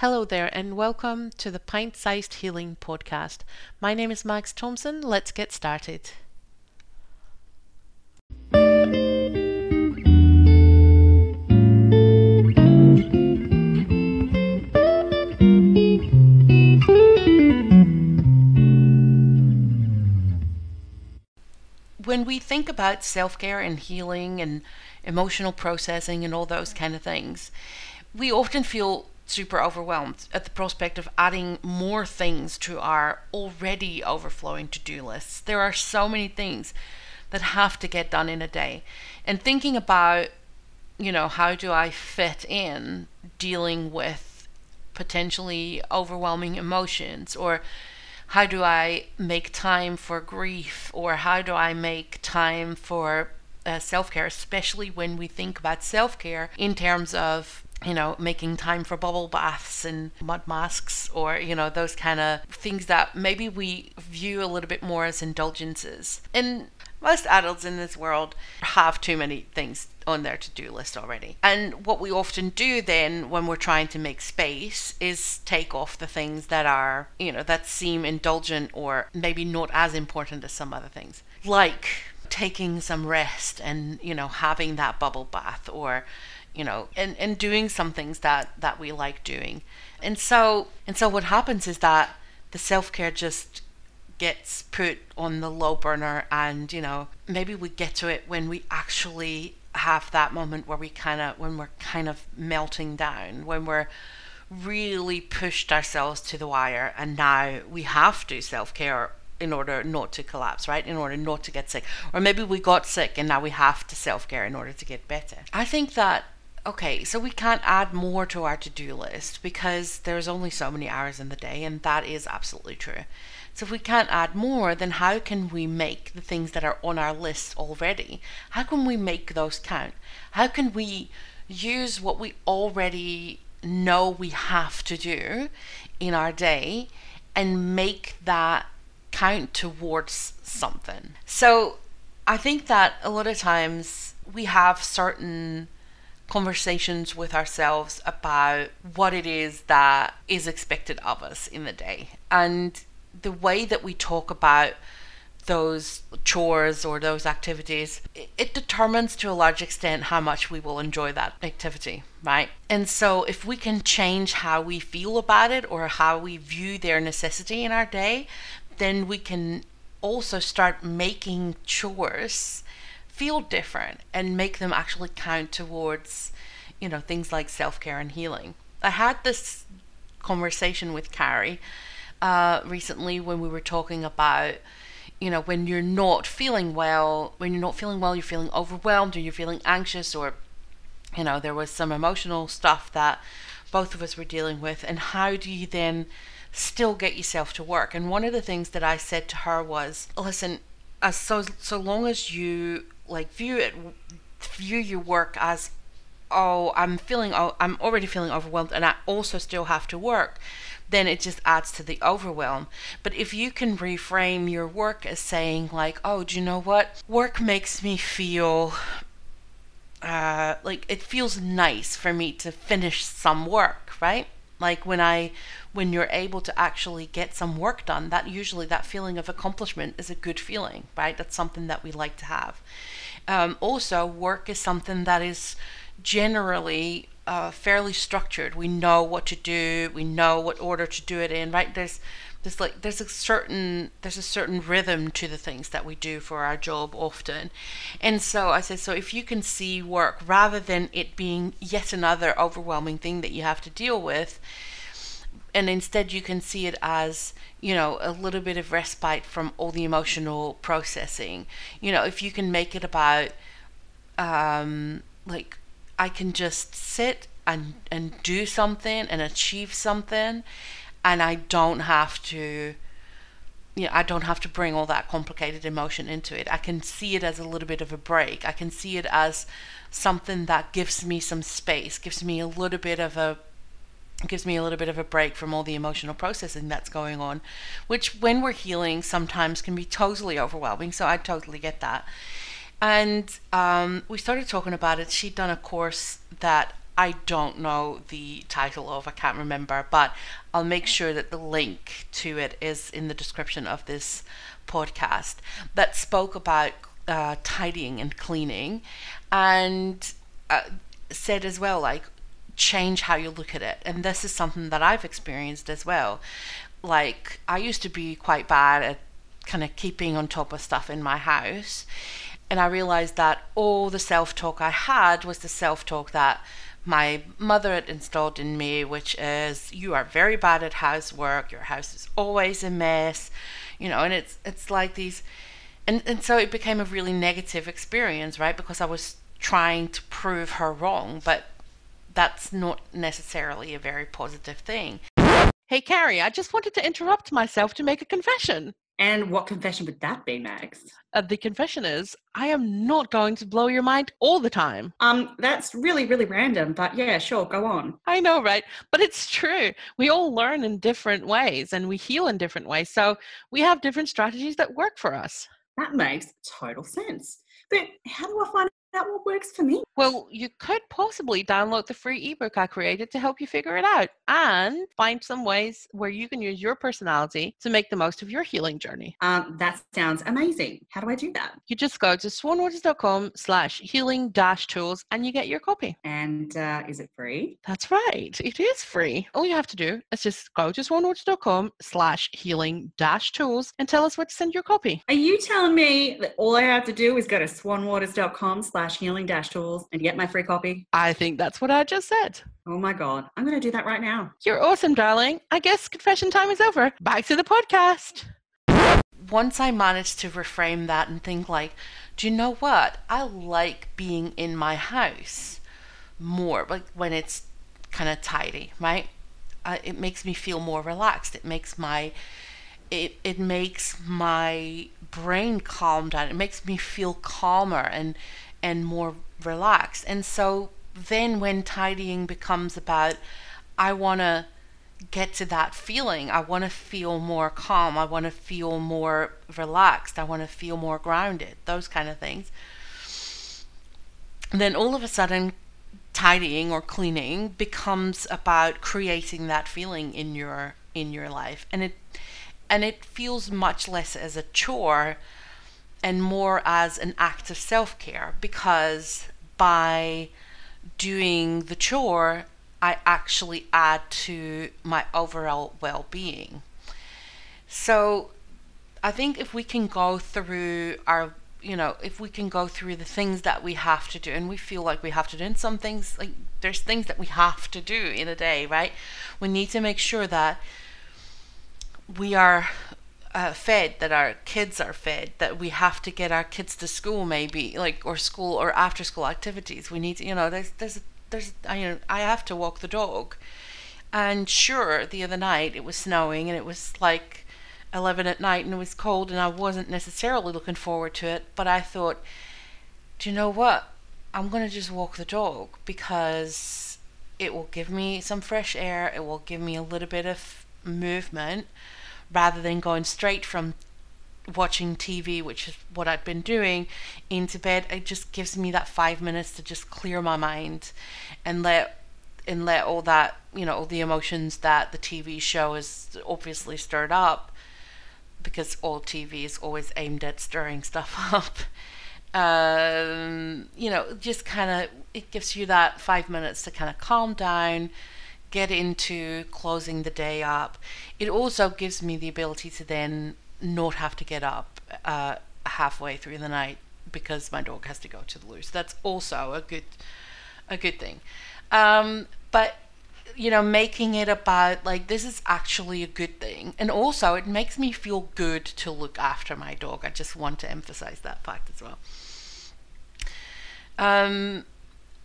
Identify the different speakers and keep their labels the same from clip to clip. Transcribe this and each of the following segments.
Speaker 1: Hello there, and welcome to the Pint Sized Healing Podcast. My name is Max Thompson. Let's get started. When we think about self care and healing and emotional processing and all those kind of things, we often feel super overwhelmed at the prospect of adding more things to our already overflowing to do lists. There are so many things that have to get done in a day. And thinking about, you know, how do I fit in dealing with potentially overwhelming emotions or how do I make time for grief or how do I make time for uh, self care, especially when we think about self care in terms of you know, making time for bubble baths and mud masks or, you know, those kind of things that maybe we view a little bit more as indulgences. And most adults in this world have too many things on their to do list already. And what we often do then when we're trying to make space is take off the things that are, you know, that seem indulgent or maybe not as important as some other things. Like taking some rest and, you know, having that bubble bath or you know, and, and doing some things that, that we like doing. And so and so what happens is that the self care just gets put on the low burner and, you know, maybe we get to it when we actually have that moment where we kind of when we're kind of melting down, when we're really pushed ourselves to the wire and now we have to self care in order not to collapse, right? In order not to get sick. Or maybe we got sick and now we have to self care in order to get better. I think that okay, so we can't add more to our to do list because there's only so many hours in the day, and that is absolutely true. So if we can't add more, then how can we make the things that are on our list already? How can we make those count? How can we use what we already know we have to do in our day and make that count towards something? So I think that a lot of times we have certain conversations with ourselves about what it is that is expected of us in the day. And the way that we talk about those chores or those activities, it determines to a large extent how much we will enjoy that activity, right? And so if we can change how we feel about it or how we view their necessity in our day, then we can also start making chores feel different and make them actually count towards, you know, things like self care and healing. I had this conversation with Carrie uh, recently when we were talking about, you know, when you're not feeling well, when you're not feeling well, you're feeling overwhelmed or you're feeling anxious or, you know, there was some emotional stuff that both of us were dealing with. And how do you then still get yourself to work? And one of the things that I said to her was, listen, as so so long as you like view it view your work as oh i'm feeling oh i'm already feeling overwhelmed and i also still have to work then it just adds to the overwhelm. But if you can reframe your work as saying like oh do you know what? Work makes me feel uh, like it feels nice for me to finish some work right like when i when you're able to actually get some work done that usually that feeling of accomplishment is a good feeling right that's something that we like to have um, also, work is something that is generally uh, fairly structured. We know what to do. We know what order to do it in. Right? There's there's like there's a certain there's a certain rhythm to the things that we do for our job often. And so i said so if you can see work rather than it being yet another overwhelming thing that you have to deal with and instead you can see it as you know a little bit of respite from all the emotional processing. You know if you can make it about um like i can just sit and and do something and achieve something and i don't have to you know, I don't have to bring all that complicated emotion into it. I can see it as a little bit of a break. I can see it as something that gives me some space, gives me a little bit of a gives me a little bit of a break from all the emotional processing that's going on, which when we're healing sometimes can be totally overwhelming. So I totally get that. And um, we started talking about it. She'd done a course that I don't know the title of, I can't remember, but I'll make sure that the link to it is in the description of this podcast that spoke about uh, tidying and cleaning and uh, said as well, like, change how you look at it. And this is something that I've experienced as well. Like, I used to be quite bad at kind of keeping on top of stuff in my house. And I realized that all the self talk I had was the self talk that my mother had installed in me, which is you are very bad at housework, your house is always a mess, you know, and it's it's like these and, and so it became a really negative experience, right? Because I was trying to prove her wrong, but that's not necessarily a very positive thing.
Speaker 2: Hey, Carrie, I just wanted to interrupt myself to make a confession.
Speaker 3: And what confession would that be, Max?
Speaker 2: Uh, the confession is I am not going to blow your mind all the time.
Speaker 3: Um, that's really, really random, but yeah, sure, go on.
Speaker 2: I know, right? But it's true. We all learn in different ways and we heal in different ways. So we have different strategies that work for us.
Speaker 3: That makes total sense. But how do I find what works for me?
Speaker 2: Well, you could possibly download the free ebook I created to help you figure it out and find some ways where you can use your personality to make the most of your healing journey.
Speaker 3: Um, that sounds amazing. How do I do that?
Speaker 2: You just go to swanwaters.com slash healing dash tools and you get your copy.
Speaker 3: And uh, is it free?
Speaker 2: That's right. It is free. All you have to do is just go to swanwaters.com slash healing dash tools and tell us where to send your copy.
Speaker 3: Are you telling me that all I have to do is go to swanwaters.com slash healing dash tools and get my free copy?
Speaker 2: I think that's what I just said.
Speaker 3: Oh my God. I'm going to do that right now.
Speaker 2: You're awesome, darling. I guess confession time is over. Back to the podcast.
Speaker 1: Once I managed to reframe that and think like, do you know what? I like being in my house more, like when it's kind of tidy, right? Uh, it makes me feel more relaxed. It makes my it it makes my brain calm down. It makes me feel calmer and and more relaxed. And so then when tidying becomes about I want to get to that feeling. I want to feel more calm. I want to feel more relaxed. I want to feel more grounded. Those kind of things. Then all of a sudden tidying or cleaning becomes about creating that feeling in your in your life. And it and it feels much less as a chore and more as an act of self-care because by doing the chore, I actually add to my overall well being. So I think if we can go through our you know, if we can go through the things that we have to do and we feel like we have to do and some things like there's things that we have to do in a day, right? We need to make sure that we are uh, fed, that our kids are fed, that we have to get our kids to school maybe, like or school or after school activities. We need to, you know, there's there's there's I you know I have to walk the dog, and sure the other night it was snowing and it was like 11 at night and it was cold and I wasn't necessarily looking forward to it, but I thought, do you know what? I'm to just walk the dog because it will give me some fresh air, it will give me a little bit of movement rather than going straight from watching TV, which is what I'd been doing, into bed. It just gives me that five minutes to just clear my mind and let and let all that you know all the emotions that the TV show has obviously stirred up because all TV is always aimed at stirring stuff up. Um, you know, just kind of it gives you that five minutes to kind of calm down, get into closing the day up. It also gives me the ability to then not have to get up uh, halfway through the night because my dog has to go to the loo. So that's also a good a good thing. Um, but you know, making it about like this is actually a good thing. And also it makes me feel good to look after my dog. I just want to emphasize that fact as well. Um,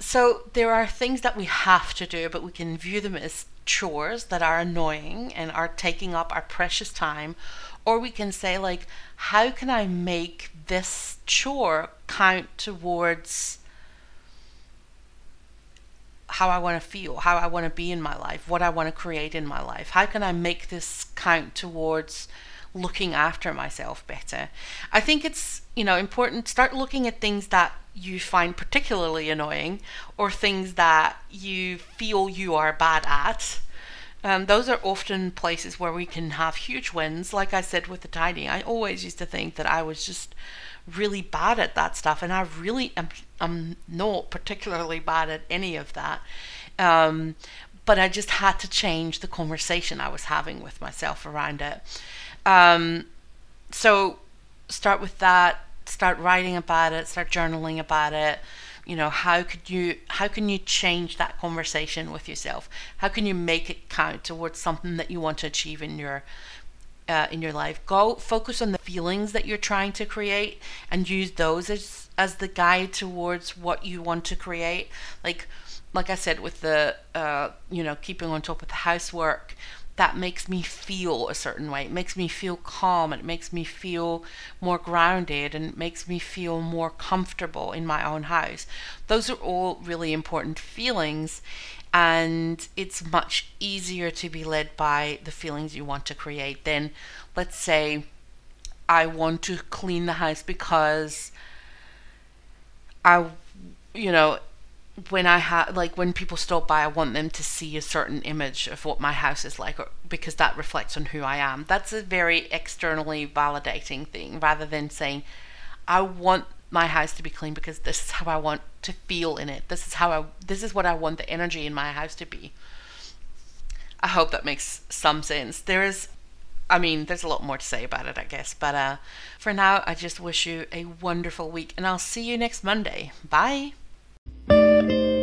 Speaker 1: so there are things that we have to do, but we can view them as chores that are annoying and are taking up our precious time. Or we can say, like, how can I make this chore count towards how I want to feel, how I want to be in my life, what I want to create in my life. How can I make this count towards looking after myself better. I think it's, you know, important start looking at things that you find particularly annoying or things that you feel you are bad at. Um, those are often places where we can have huge wins. Like I said with the tidying, I always used to think that I was just really bad at that stuff, and I really am, am not particularly bad at any of that. Um, but I just had to change the conversation I was having with myself around it. Um, so start with that. Start writing about it. Start journaling about it. You know how could you how can you change that conversation with yourself? How can you make it count towards something that you want to achieve in your uh, in your life? Go focus on the feelings that you're trying to create and use those as as the guide towards what you want to create. Like like I said with the uh, you know keeping on top of the housework that makes me feel a certain way. It makes me feel calm. It makes me feel more grounded and it makes me feel more comfortable in my own house. Those are all really important feelings. And it's much easier to be led by the feelings you want to create than, let's say, I want to clean the house because I, you know, when I have like when people stop by, I want them to see a certain image of what my house is like, or, because that reflects on who I am. That's a very externally validating thing, rather than saying, "I want my house to be clean because this is how I want to feel in it. This is how I. This is what I want the energy in my house to be." I hope that makes some sense. There is, I mean, there's a lot more to say about it, I guess, but uh, for now, I just wish you a wonderful week, and I'll see you next Monday. Bye. Do you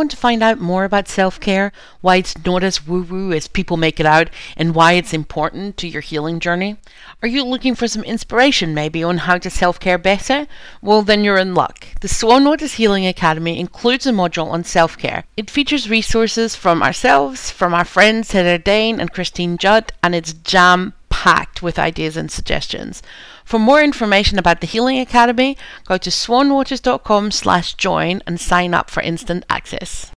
Speaker 1: want to find out more about self care, why it's not as woo woo as people make it out, and why it's important to your healing journey? Are you looking for some inspiration maybe on how to self care better? Well, then you're in luck. The Swan Waters Healing Academy includes a module on self care. It features resources from ourselves, from our friends Heather Dane and Christine Judd, and it's jam packed with ideas and suggestions. For more information about the Healing Academy, go to swanwaters.com slash join and sign up for instant access.